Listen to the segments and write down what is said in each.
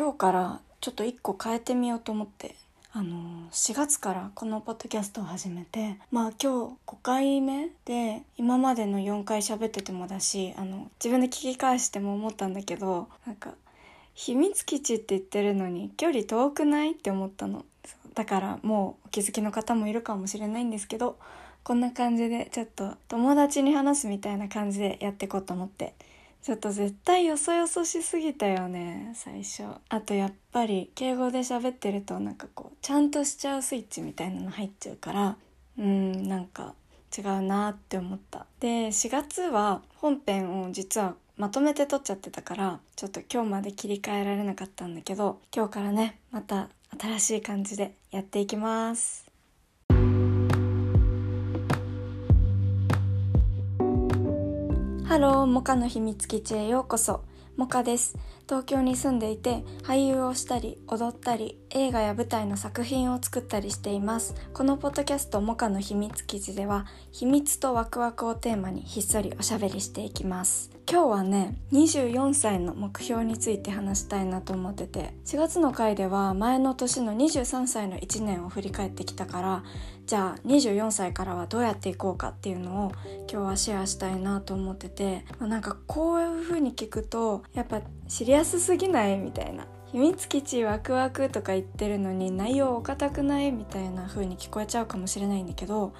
今日からちょっと一個変えてみようと思ってあの4月からこのポッドキャストを始めてまあ今日5回目で今までの4回喋っててもだしあの自分で聞き返しても思ったんだけどなんか秘密基地って言ってるのに距離遠くないって思ったの。だからもうお気づきの方もいるかもしれないんですけどこんな感じでちょっと友達に話すみたいな感じでやっていこうと思って。ちょっと絶対よそよそしすぎたよね最初。あとやっぱり敬語で喋ってるとなんかこうちゃんとしちゃうスイッチみたいなの入っちゃうからうんなんか違うなって思った。で4月は本編を実はまとめて撮っちゃってたからちょっと今日まで切り替えられなかったんだけど今日からねまた新しい感じでやっていきます。ハローモカの秘密基地へようこそ。モカです。東京に住んでいて俳優をしたり踊ったり映画や舞台の作品を作ったりしています。このポッドキャストモカの秘密基地では秘密とワクワクをテーマにひっそりおしゃべりしていきます。今日はね24歳の目標について話したいなと思ってて4月の回では前の年の23歳の1年を振り返ってきたからじゃあ24歳からはどうやっていこうかっていうのを今日はシェアしたいなと思ってて、まあ、なんかこういう風に聞くとやっぱシリアスすぎないみたいな。秘密基地ワクワクとか言ってるのに内容お堅くないみたいな風に聞こえちゃうかもしれないんだけど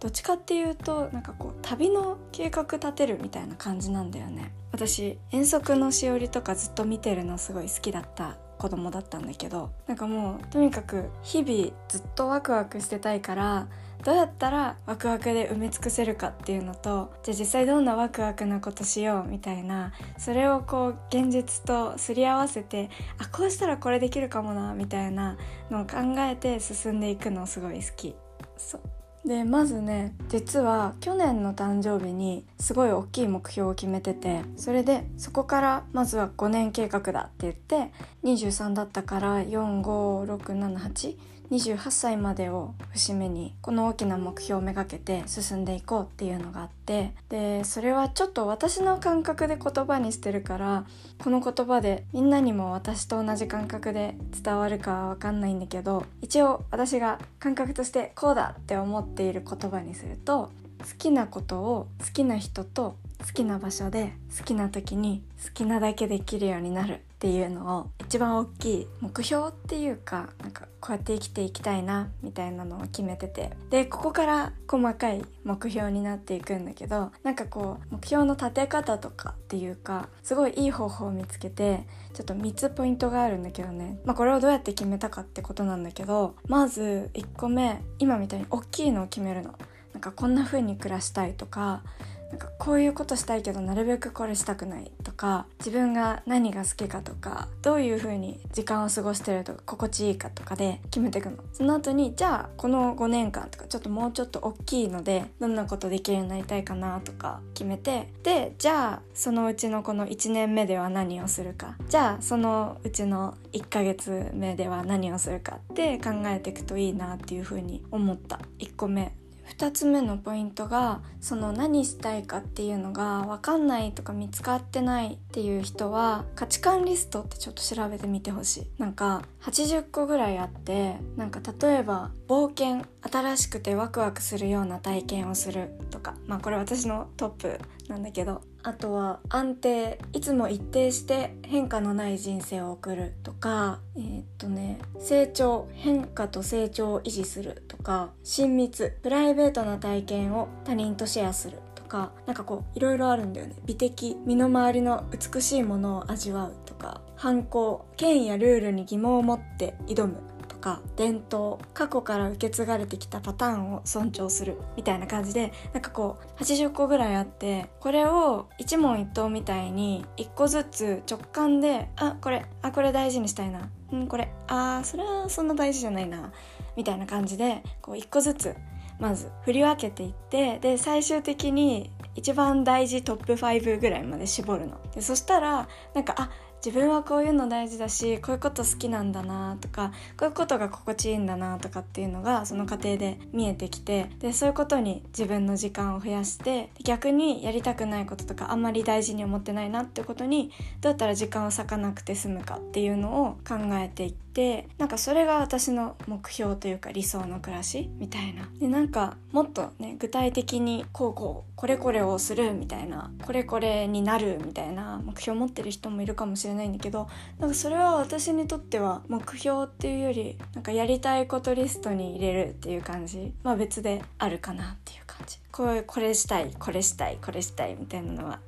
どっちかっていうとなんかこう旅の計画立てるみたいな感じなんだよね。私遠足のしおりとかずっと見てるのすごい好きだった子供だったんだけどなんかもうとにかく日々ずっとワクワクしてたいからどうやったらワクワクで埋め尽くせるかっていうのとじゃあ実際どんなワクワクなことしようみたいなそれをこう現実とすり合わせてあこうしたらこれできるかもなみたいなのを考えて進んでいくのすごい好き。そう。でまずね実は去年の誕生日にすごい大きい目標を決めててそれでそこからまずは5年計画だって言って23だったから45678 28歳までを節目にこの大きな目標をめがけて進んでいこうっていうのがあってでそれはちょっと私の感覚で言葉にしてるからこの言葉でみんなにも私と同じ感覚で伝わるかは分かんないんだけど一応私が感覚としてこうだって思っている言葉にすると好きなことを好きな人と好きな場所で好きな時に好きなだけできるようになる。っていうのを一番大きい目標っていうかなんかこうやって生きていきたいなみたいなのを決めててでここから細かい目標になっていくんだけどなんかこう目標の立て方とかっていうかすごいいい方法を見つけてちょっと3つポイントがあるんだけどねまあこれをどうやって決めたかってことなんだけどまず1個目今みたいに大きいのを決めるの。なんかこんな風に暮らしたいとかなんかこういうことしたいけどなるべくこれしたくないとか自分が何が好きかとかどういう風に時間を過ごしてるとか心地いいかとかで決めていくの。その後にじゃあこの5年間とかちょっともうちょっと大きいのでどんなことできるようになりたいかなとか決めて。でじゃあそのうちのこの1年目では何をするか。じゃあそのうちの1ヶ月目では何をするかって考えていくといいなっていう風に思った。1個目。2つ目のポイントがその何したいかっていうのが分かんないとか見つかってないっていう人は価値観リストってちょっと調べてみてほしい。なんか80個ぐらいあってなんか例えば冒険新しくてワクワクするような体験をするとか。まあこれ私のトップなんだけど。あとは安定いつも一定して変化のない人生を送るとかえー、っとね成長変化と成長を維持するとか親密プライベートな体験を他人とシェアするとかなんかこういろいろあるんだよね。美的身の回りの美しいものを味わうとか反抗権やルールに疑問を持って挑む。か伝統過去から受け継がれてきたパターンを尊重するみたいな感じでなんかこう80個ぐらいあってこれを一問一答みたいに1個ずつ直感であこれあこれ大事にしたいな。うんこれあそれはそんな大事じゃないな。みたいな感じでこう1個ずつまず振り分けていってで最終的に一番大事トップ5ぐらいまで絞るの。でそしたらなんかあ自分はこういうの大事だしこういうこと好きなんだなとかこういうことが心地いいんだなとかっていうのがその過程で見えてきてでそういうことに自分の時間を増やして逆にやりたくないこととかあんまり大事に思ってないなってことにどうやったら時間を割かなくて済むかっていうのを考えていってなんかそれが私の目標というか理想の暮らしみたいな。でなんかもっとね具体的にこうこうこれこれをするみたいなこれこれになるみたいな目標を持ってる人もいるかもしれないれないんだけどなんかそれは私にとっては目標っていうよりなんかやりたいことリストに入れるっていう感じ。まあ別であるかなっていう感じ。こうこれしたいこれしたいこれしたいみたいなのは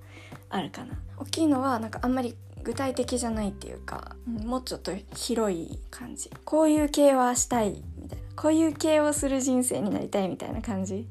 あるかな。大きいのはなんかあんまり具体的じゃないっていうか、もうちょっと広い感じ。こういう系はしたいみたいな。こういう系をする人生になりたいみたいな感じ。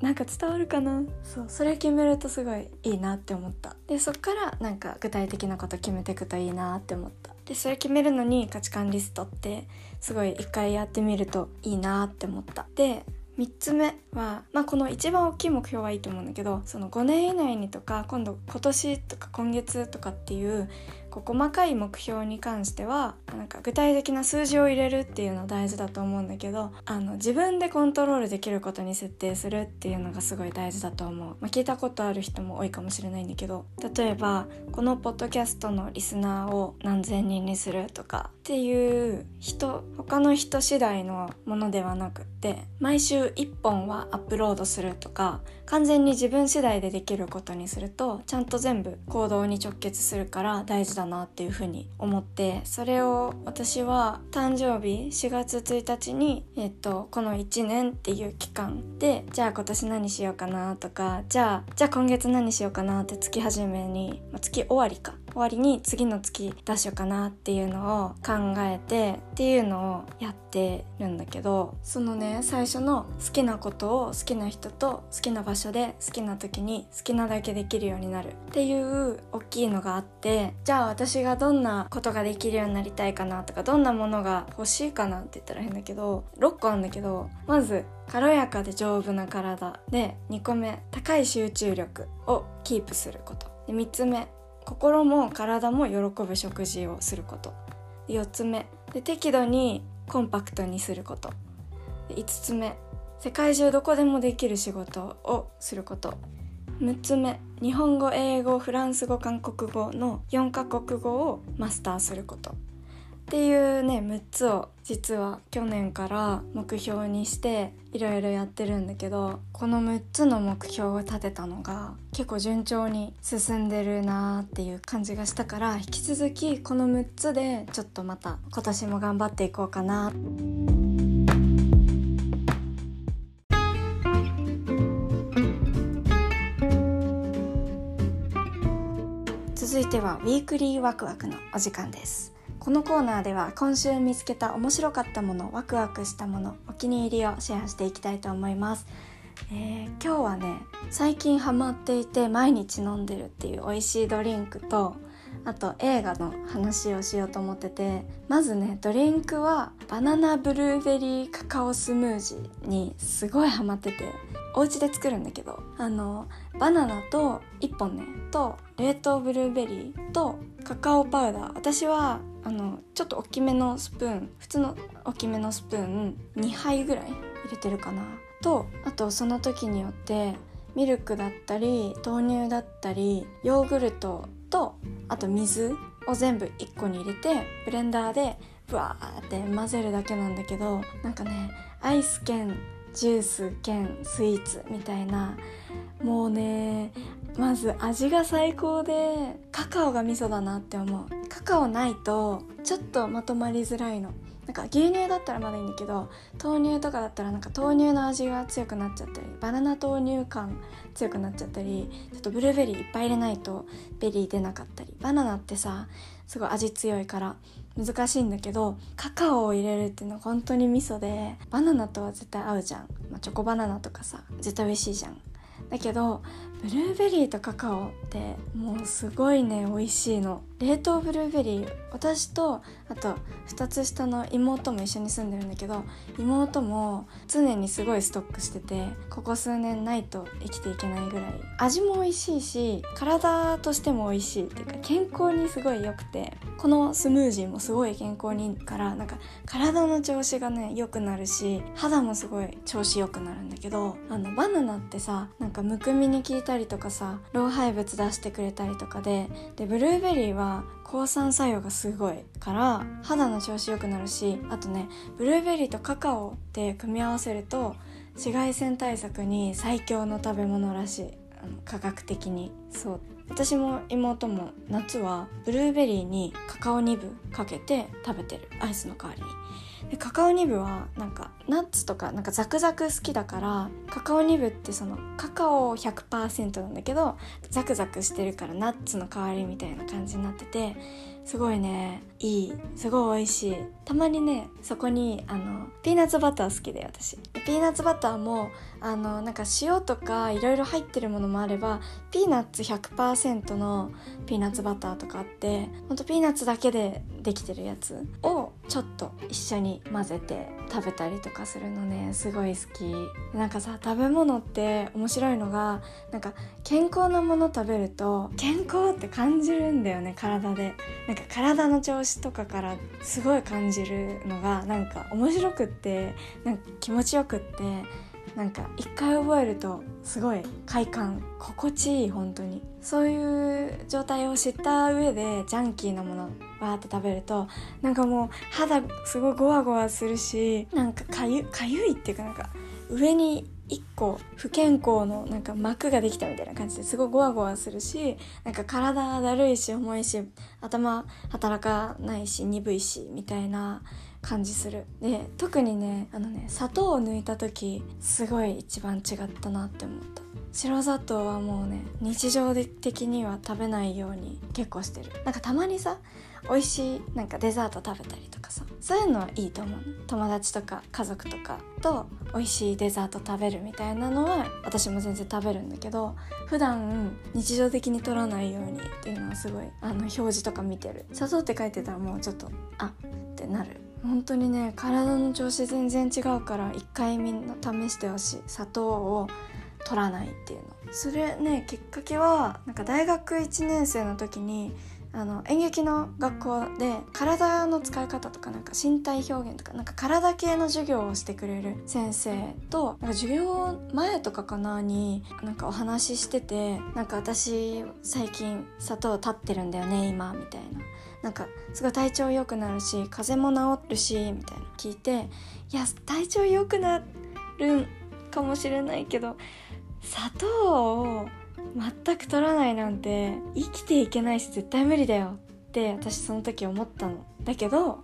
なんか伝わるかな？そうそれ決めるとすごいいいなって思った。でそっからなんか具体的なこと決めていくといいなって思った。でそれ決めるのに価値観リストってすごい一回やってみるといいなって思った。で3つ目は、まあ、この一番大きい目標はいいと思うんだけどその5年以内にとか今度今年とか今月とかっていうこう細かい目標に関してはなんか具体的な数字を入れるっていうの大事だと思うんだけどあの自分でコントロールできることに設定するっていうのがすごい大事だと思う、まあ、聞いたことある人も多いかもしれないんだけど例えばこのポッドキャストのリスナーを何千人にするとかっていう人他の人次第のものではなくって毎週1本はアップロードするとか完全に自分次第でできることにするとちゃんと全部行動に直結するから大事だなっていうふうに思ってそれを私は誕生日4月1日に、えっと、この1年っていう期間でじゃあ今年何しようかなとかじゃあじゃあ今月何しようかなって月始めに、まあ、月終わりか。終わりに次の月出しようかなっていうのを考えてっていうのをやってるんだけどそのね最初の好きなことを好きな人と好きな場所で好きな時に好きなだけできるようになるっていう大きいのがあってじゃあ私がどんなことができるようになりたいかなとかどんなものが欲しいかなって言ったら変だけど6個あるんだけどまず軽やかで丈夫な体で2個目高い集中力をキープすること。で3つ目心も体も喜ぶ食事をすること。4つ目で適度にコンパクトにすること。5つ目世界中どこでもできる仕事をすること6つ目日本語英語フランス語韓国語の4カ国語をマスターすることっていうね6つを実は去年から目標にしていろいろやってるんだけどこの6つの目標を立てたのが結構順調に進んでるなーっていう感じがしたから引き続きこの6つでちょっとまた今年も頑張っていこうかな。続いてはウィークリーワクワクのお時間です。このコーナーでは今週見つけた面白かったものワクワクしたものお気に入りをシェアしていきたいと思います、えー、今日はね最近ハマっていて毎日飲んでるっていう美味しいドリンクとあと映画の話をしようと思っててまずねドリンクはバナナブルーベリーカカオスムージーにすごいハマっててお家で作るんだけどあのバナナと1本ねと冷凍ブルーベリーとカカオパウダー。私はあのちょっと大きめのスプーン普通の大きめのスプーン2杯ぐらい入れてるかな。とあとその時によってミルクだったり豆乳だったりヨーグルトとあと水を全部1個に入れてブレンダーでブワーって混ぜるだけなんだけどなんかねアイス兼ジュース兼スイーツみたいなもうねまず味が最高でカカオが味噌だなって思う。カカオないとちょっとまとまりづらいの。なんか牛乳だったらまだいいんだけど豆乳とかだったらなんか豆乳の味が強くなっちゃったりバナナ豆乳感強くなっちゃったりちょっとブルーベリーいっぱい入れないとベリー出なかったりバナナってさすごい味強いから難しいんだけどカカオを入れるっていうのは本当に味噌でバナナとは絶対合うじゃん、まあ、チョコバナナとかさ絶対美味しいじゃん。だけどブルーベリーとカカオってもうすごいね美味しいの。冷凍ブルーベリー私とあと2つ下の妹も一緒に住んでるんだけど妹も常にすごいストックしててここ数年ないと生きていけないぐらい味も美味しいし体としても美味しいっていうか健康にすごい良くてこのスムージーもすごい健康にいいからなんか体の調子がね良くなるし肌もすごい調子良くなるんだけどあのバナナってさなんかむくみに効いたりとかさ老廃物出してくれたりとかででブルーベリーは抗酸作用がすごいから肌の調子良くなるしあとねブルーベリーとカカオって組み合わせると紫外線対策に最強の食べ物らしい。あの科学的に。そう。私も妹も夏はブルーベリーにカカオニブかけて食べてる。アイスの代わりに。でカカオニブはなんかナッツとかなんかザクザク好きだからカカオニブってそのカカオ100%なんだけどザクザクしてるからナッツの代わりみたいな感じになっててすごいねいいすごい美味しい。たまにねそこにあのピーナッツバター好きで私。ピーナッツバターもあのなんか塩とかいろいろ入ってるものもあればピーナッツ100%のピーナッツバターとかあってほんとピーナッツだけでできてるやつをちょっと一緒に混ぜて食べたりとかするのね。すごい好き。なんかさ食べ物って面白いのがなんか健康なもの食べると健康って感じるんだよね体で。なんか体の調子とかからすごい感じるのがなんか面白くってなんか気持ちよくってなんか一回覚えるとすごい快感心地いい本当にそういう状態を知った上でジャンキーなものわーって食べるとなんかもう肌すごいゴワゴワするしなんかかゆかゆいっていうかなんか上に一個不健康のなんか膜ができたみたいな感じですごいゴワゴワするしなんか体だるいし重いし頭働かないし鈍いしみたいな感じする。で特にねあのね砂糖を抜いた時すごい一番違ったなって思った。白砂糖はもうね日常的には食べないように結構してる。なんかたまにさ美味しいなんかデザート食べたりとかさそういうのはいいと思う友達とか家族とかと美味しいデザート食べるみたいなのは私も全然食べるんだけど普段日常的に取らないようにっていうのはすごいあの表示とか見てる。砂糖って書いてたらもうちょっとあってなる。本当にね体の調子全然違うから一回みんな試してほしい。砂糖を取らないっていうの。それねきっかけはなんか大学1年生の時にあの演劇の学校で体の使い方とかなんか身体表現とかなんか体系の授業をしてくれる先生となんか授業前とかかなになんかお話ししててなんか私最近砂糖立ってるんだよね今みたいな。なんかすごい体調良くなるし風邪も治るしみたいな聞いていや体調良くなるかもしれないけど砂糖を全く取らないなんて生きていけないし絶対無理だよって私その時思ったの。だけど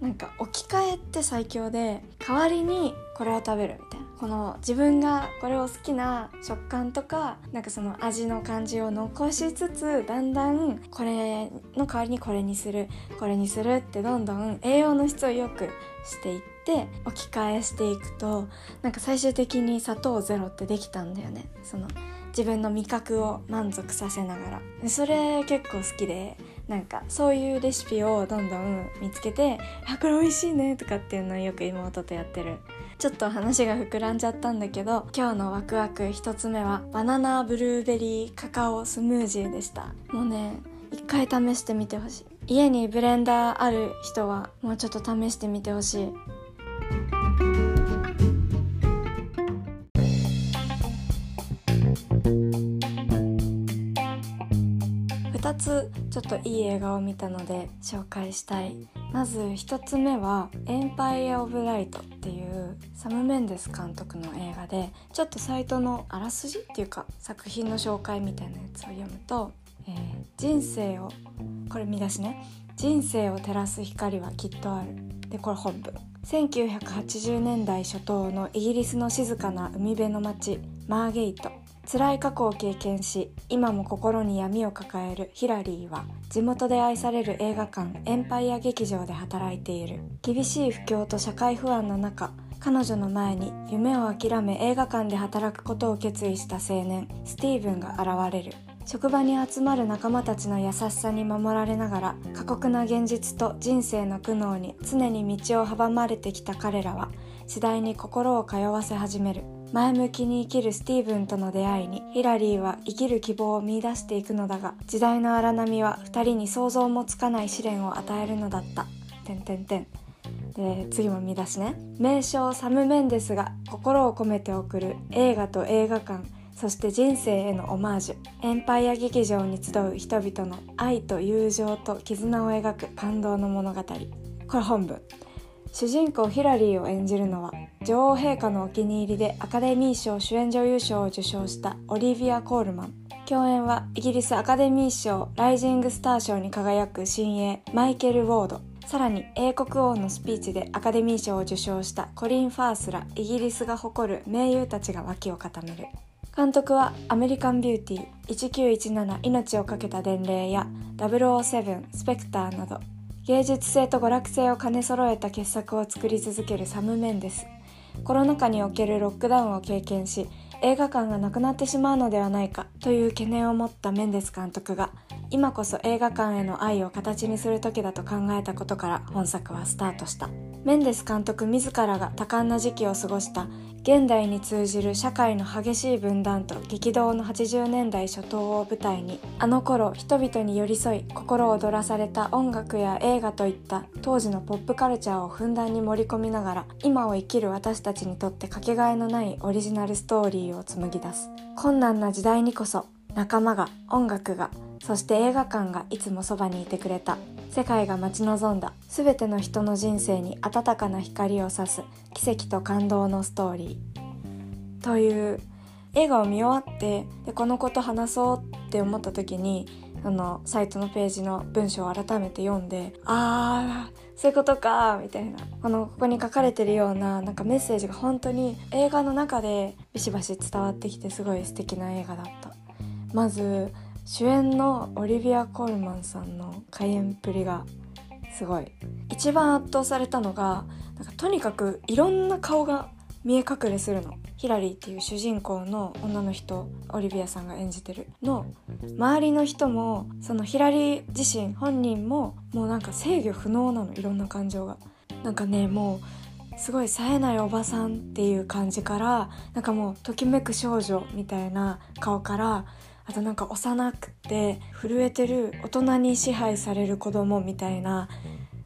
なんか置き換えって最強で代わりにこれを食べるみこの自分がこれを好きな食感とかなんかその味の感じを残しつつだんだんこれの代わりにこれにするこれにするってどんどん栄養の質を良くしていって置き換えしていくとなんか最終的に砂糖ゼロってできたんだよね。その自分の味覚を満足させながら。それ結構好きでなんかそういうレシピをどんどん見つけて「あこれ美味しいね」とかっていうのをよく妹とやってる。ちょっと話が膨らんじゃったんだけど今日のワクワク1つ目はバナナブルーベリーカカオスムージーでした。もうね一回試してみてほしい。家にブレンダーある人はもうちょっと試してみてほしい。2つちょっといい映画を見たので紹介したい。まず1つ目は「エンパイア・オブ・ライト」っていうサム・メンデス監督の映画でちょっとサイトのあらすじっていうか作品の紹介みたいなやつを読むと、えー人生をこれ見出しね。人生を照らす光はきっとある。でこれ本文1980年代初頭のイギリスの静かな海辺の町マーゲイト。辛い過去を経験し今も心に闇を抱えるヒラリーは地元で愛される映画館エンパイア劇場で働いている。厳しい不況と社会不安の中彼女の前に夢を諦め映画館で働くことを決意した青年スティーブンが現れる。職場に集まる仲間たちの優しさに守られながら過酷な現実と人生の苦悩に常に道を阻まれてきた彼らは次第に心を通わせ始める。前向きに生きるスティーブンとの出会いにヒラリーは生きる希望を見出していくのだが時代の荒波は2人に想像もつかない試練を与えるのだった「てんてんてん」で次も見出しね。名将サム・メンデスが心を込めて送る映画と映画館そして人生へのオマージュ。エンパイア劇場に集う人々の愛と友情と絆を描く感動の物語。これ本文。主人公ヒラリーを演じるのは女王陛下のお気に入りでアカデミー賞主演女優賞を受賞したオリビア・コールマン。共演はイギリスアカデミー賞ライジングスター賞に輝く新鋭マイケル・ウォード。さらに英国王のスピーチでアカデミー賞を受賞したコリン・ファースらイギリスが誇る名優たちが脇を固める。監督はアメリカンビューティー1917命を懸けた伝令や007スペクターなど芸術性と娯楽性を兼ね揃えた傑作を作り続けるサム・メンデス。コロナ禍におけるロックダウンを経験し映画館がなくなってしまうのではないかという懸念を持ったメンデス監督が今こそ映画館への愛を形にする時だと考えたことから本作はスタートした。メンデス監督自らが多感な時期を過ごした。現代に通じる社会の激しい分断と激動の80年代初頭を舞台にあの頃人々に寄り添い心躍らされた音楽や映画といった当時のポップカルチャーをふんだんに盛り込みながら今を生きる私たちにとってかけがえのないオリジナルストーリーを紡ぎ出す。困難な時代にこそ仲間が音楽がそして映画館がいつもそばにいてくれた。世界が待ち望んだ。全ての人の人生に温かな光を差す。奇跡と感動のストーリー。という映画を見終わってでこのこと話そうって思った時にあのサイトのページの文章を改めて読んであーそういうことかみたいな。このここに書かれてるようななんかメッセージが本当に映画の中でビシバシ伝わってきてすごい素敵な映画だった。まず主演のオリビア・コールマンさんの開演っぷりがすごい。一番圧倒されたのがなんかとにかくいろんな顔が見え隠れするの。ヒラリーっていう主人公の女の人オリビアさんが演じてるの。周りの人もそのヒラリー自身本人ももうなんか制御不能なの。いろんな感情が。なんかねもうすごい冴えないおばさんっていう感じからなんかもうときめく少女みたいな顔からあとなんか幼くて震えてる大人に支配される子供みたいな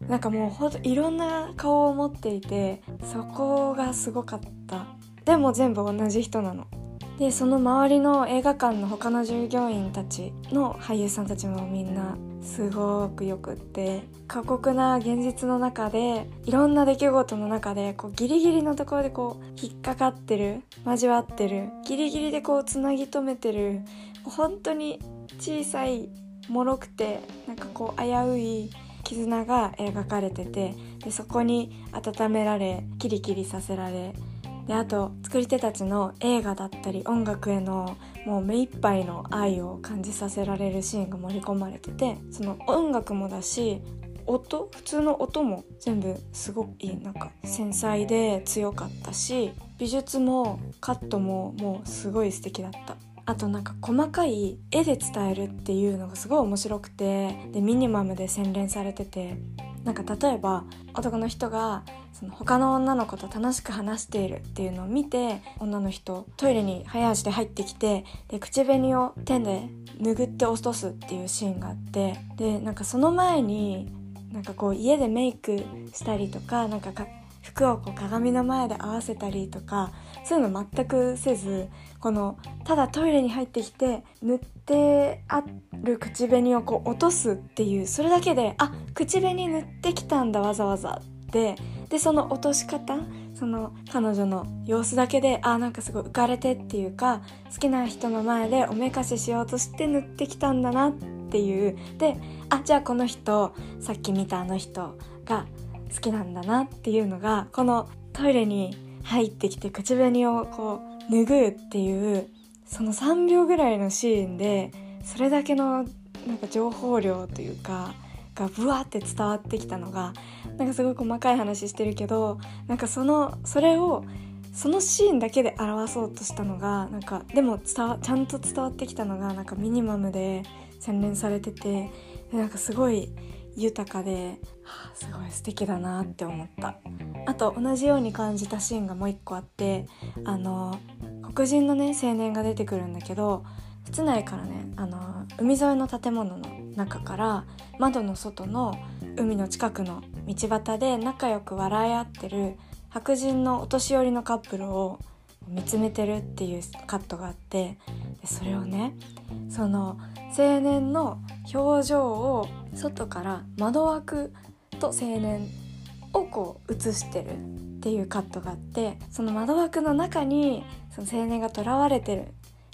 なんかもうほんといろんな顔を持っていてそこがすごかった。でも全部同じ人なの。でその周りの映画館の他の従業員たちの俳優さんたちもみんなすごくよくって過酷な現実の中でいろんな出来事の中でこうギリギリのところでこう引っかかってる交わってるギリギリでこうつなぎ止めてる本当に小さい脆くてなんかこう危うい絆が描かれててでそこに温められキリキリさせられであと作り手たちの映画だったり音楽へのもう目いっぱいの愛を感じさせられるシーンが盛り込まれててその音楽もだし音普通の音も全部すごくいいなんか繊細で強かったし美術もカットももうすごい素敵だった。あとなんか細かい絵で伝えるっていうのがすごい面白くてでミニマムで洗練されててなんか例えば男の人がその他の女の子と楽しく話しているっていうのを見て女の人トイレに早足で入ってきてで口紅を手で拭って落とすっていうシーンがあってでなんかその前になんかこう家でメイクしたりとかなんか服をこう鏡の前で合わせたりとかそういうの全くせずこのただトイレに入ってきて塗ってある口紅をこう落とすっていうそれだけであ口紅塗ってきたんだわざわざって。でその落とし方その彼女の様子だけであなんかすごい浮かれてっていうか好きな人の前でおめかししようとして塗ってきたんだなっていう。であじゃあこの人さっき見たあの人が好きなんだなっていうのがこのトイレに入ってきて口紅をこうう拭うっていうその3秒ぐらいのシーンでそれだけのなんか情報量というかがブワーって伝わってきたのがなんかすごい細かい話してるけどなんかそのそれをそのシーンだけで表そうとしたのがなんかでもちゃんと伝わってきたのがなんかミニマムで洗練されててなんかすごい豊かで、はあ、すごい素敵だなって思った。あと同じように感じたシーンがもう一個あってあの黒人のね青年が出てくるんだけど室内からねあの海沿いの建物の中から窓の外の海の近くの道端で仲良く笑い合ってる白人のお年寄りのカップルを見つめてるっていうカットがあってでそれをねその青年の表情を外から窓枠と青年をこう映してるっていうカットがあってその窓枠の中にその青年が囚われてる。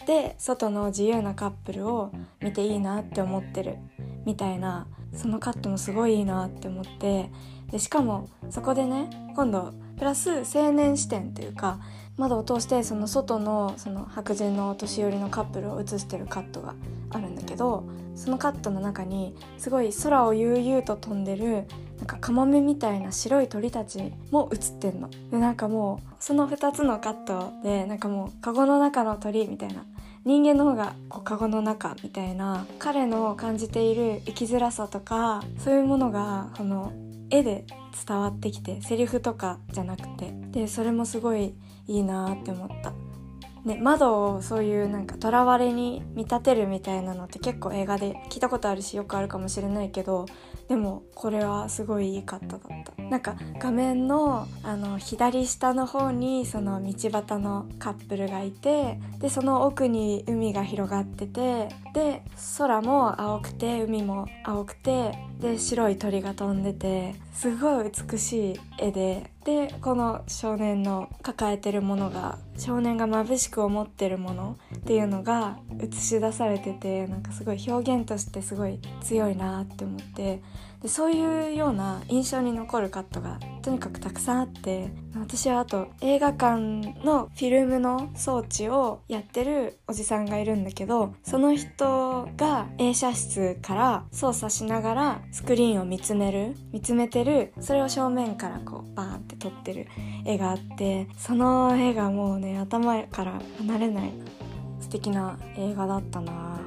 で外の自由なカップルを見ていいなって思ってるみたいなそのカットもすごいいいなって思って。でしかもそこでね今度プラス青年視点というか窓を通してその外のその白人のお年寄りのカップルを映してるカットがあるけどそのカットの中にすごい空を悠々と飛んでるなんかカモメみたいな白い鳥たちも映ってんの。でなんかもうその2つのカットでなんかもうカゴの中の鳥みたいな人間の方がこうカゴの中みたいな彼の感じている生きづらさとかそういうものがこの絵で伝わってきてセリフとかじゃなくてでそれもすごいいいなって思った。ね、窓をそういうなんか囚われに見立てるみたいなのって結構映画で聞いたことあるしよくあるかもしれないけどでもこれはすごいいいカットだった。なんか画面のあの左下の方にその道端のカップルがいてでその奥に海が広がっててで空も青くて海も青くてで白い鳥が飛んでてすごい美しい絵ででこの少年の抱えてるものが少年が眩しく思ってるものっていうのが映し出されててなんかすごい表現としてすごい強いなって思ってでそういうような印象に残るカットがとにかくたくさんあって私はあと映画館のフィルムの装置をやってるおじさんがいるんだけどその人が映写室から操作しながらスクリーンを見つめる見つめてるそれを正面からこうバーンって撮ってる絵があってその絵がもうね頭から離れない素敵な映画だったな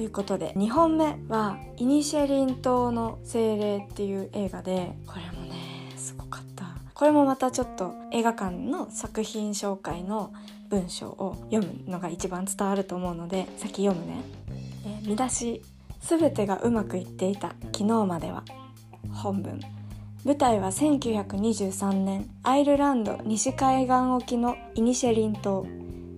ということで2本目は「イニシェリン島の精霊」っていう映画でこれもねすごかった。これもまたちょっと映画館の作品紹介の文章を読むのが一番伝わると思うので先読むね、え見出し「すべてがうまくいっていた昨日までは」本文。舞台は1923年アイルランド西海岸沖のイニシェリン島。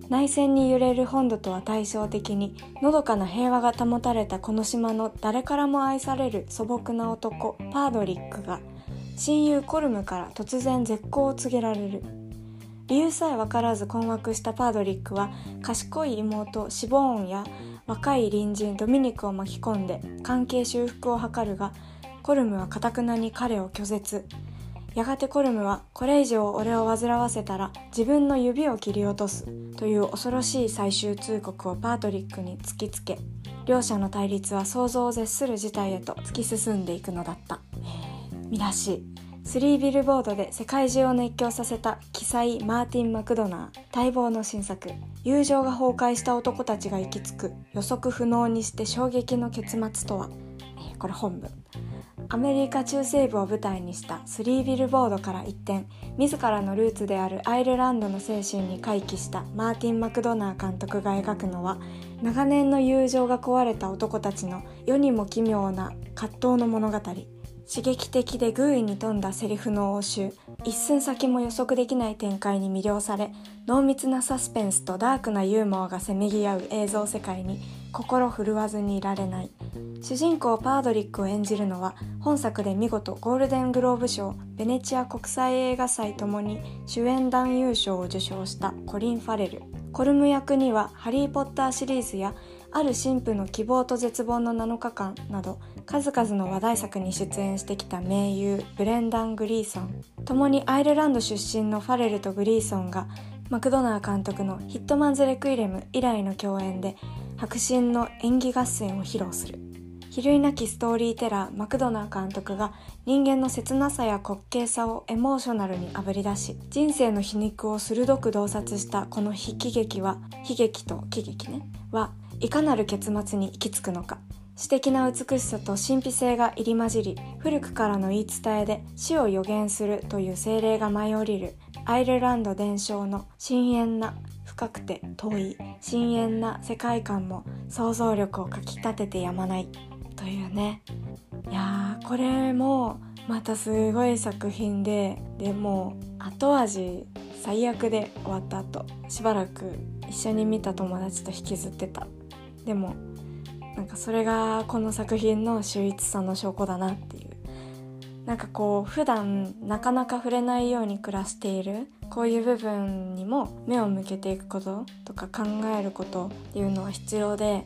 内戦に揺れる本土とは対照的にのどかな平和が保たれたこの島の誰からも愛される素朴な男パードリックが親友コルムから突然絶好を告げられる。理由さえ分からず困惑したパードリックは賢い妹シボーンや若い隣人ドミニクを巻き込んで関係修復を図るがコルムはかたくなに彼を拒絶。やがてコルムはこれ以上俺を煩わせたら自分の指を切り落とすという恐ろしい最終通告をパートリックに突きつけ両者の対立は想像を絶する事態へと突き進んでいくのだった。見出しスリービルボードで世界中を熱狂させた奇才マーティン・マクドナー待望の新作。友情が崩壊した男たちが行き着く予測不能にして衝撃の結末とは？これ本文。アメリカ中西部を舞台にしたスリービルボードから一転自らのルーツであるアイルランドの精神に回帰したマーティン・マクドナー監督が描くのは長年の友情が壊れた男たちの世にも奇妙な葛藤の物語。刺激的で偶意に富んだセリフの応酬。一寸先も予測できない展開に魅了され濃密なサスペンスとダークなユーモアがせめぎ合う映像世界に心震わずにいられない。主人公パードリックを演じるのは本作で見事ゴールデングローブ賞ベネチア国際映画祭ともに主演男優賞を受賞したコリン・ファレル。コルム役には「ハリー・ポッター」シリーズやある神父の希望と絶望の7日間など数々の話題作に出演してきた名優ブレンダン・グリーソン。共にアイルランド出身のファレルとグリーソンがマクドナー監督の「ヒットマンズ・レクイレム」以来の共演で迫真の演技合戦を披露する。比類なきストーリーテラーマクドナー監督が人間の切なさや滑稽さをエモーショナルにあぶり出し人生の皮肉を鋭く洞察したこの悲喜劇は悲劇と喜劇ねはいかなる結末に行き着くのか。詩的な美しさと神秘性が入り混じり古くからの言い伝えで死を予言するという精霊が舞い降りるアイルランド伝承の深遠な深くて遠い深遠な世界観も想像力をかきたててやまないというねいやーこれもまたすごい作品ででも後味最悪で終わった後しばらく一緒に見た友達と引きずってたでもなんかそれがこの作品の秀逸さの証拠だなっていうなんかこう普段なかなか触れないように暮らしているこういう部分にも目を向けていくこととか考えることっていうのは必要で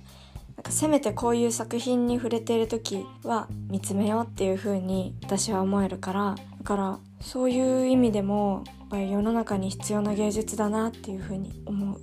なんかせめてこういう作品に触れている時は見つめようっていう風に私は思えるからだからそういう意味でもやっぱり世の中に必要な芸術だなっていう風に思う。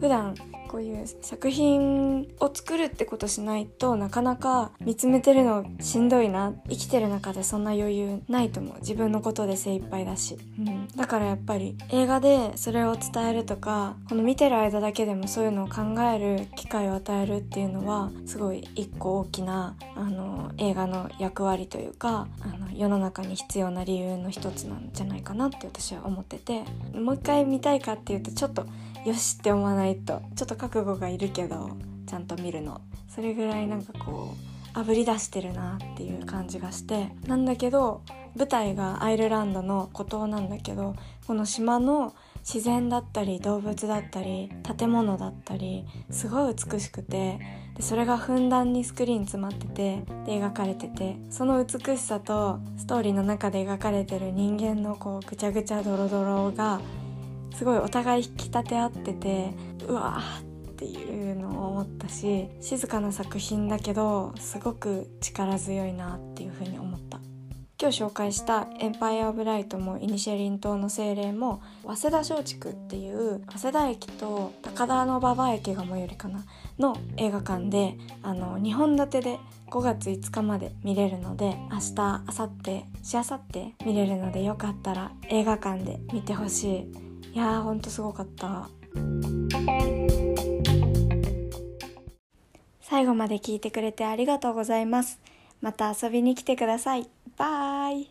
普段こういう作品を作るってことしないとなかなか見つめてるのしんどいな生きてる中でそんな余裕ないと思う。自分のことで精一杯だし、うん、だからやっぱり映画でそれを伝えるとかこの見てる間だけでもそういうのを考える機会を与えるっていうのはすごい一個大きなあの映画の役割というかあの世の中に必要な理由の一つなんじゃないかなって私は思ってて。もう一回見たいかっていうとちょっとよしって思わないと。ちょっと覚悟がいるけどちゃんと見るの。それぐらいなんかこうあぶり出してるなっていう感じがして。なんだけど舞台がアイルランドの孤島なんだけどこの島の自然だったり動物だったり建物だったりすごい美しくて。でそれがふんだんにスクリーン詰まっててで描かれてて。その美しさとストーリーの中で描かれてる人間のこうぐちゃぐちゃドロドロがすごいお互い引き立て合っててうわーっていうのを思ったし静かな作品だけどすごく力強いなっていうふうに思った。今日紹介した「エンパイア・オブ・ライト」も「イニシェリン島の精霊」も早稲田松竹っていう早稲田駅と高田馬場駅が最寄りかなの映画館であの2本立てで5月5日まで見れるので明日明後日しあさって見れるのでよかったら映画館で見てほしい。いやーほんとすごかった。最後まで聞いてくれてありがとうございます。また遊びに来てください。バイ。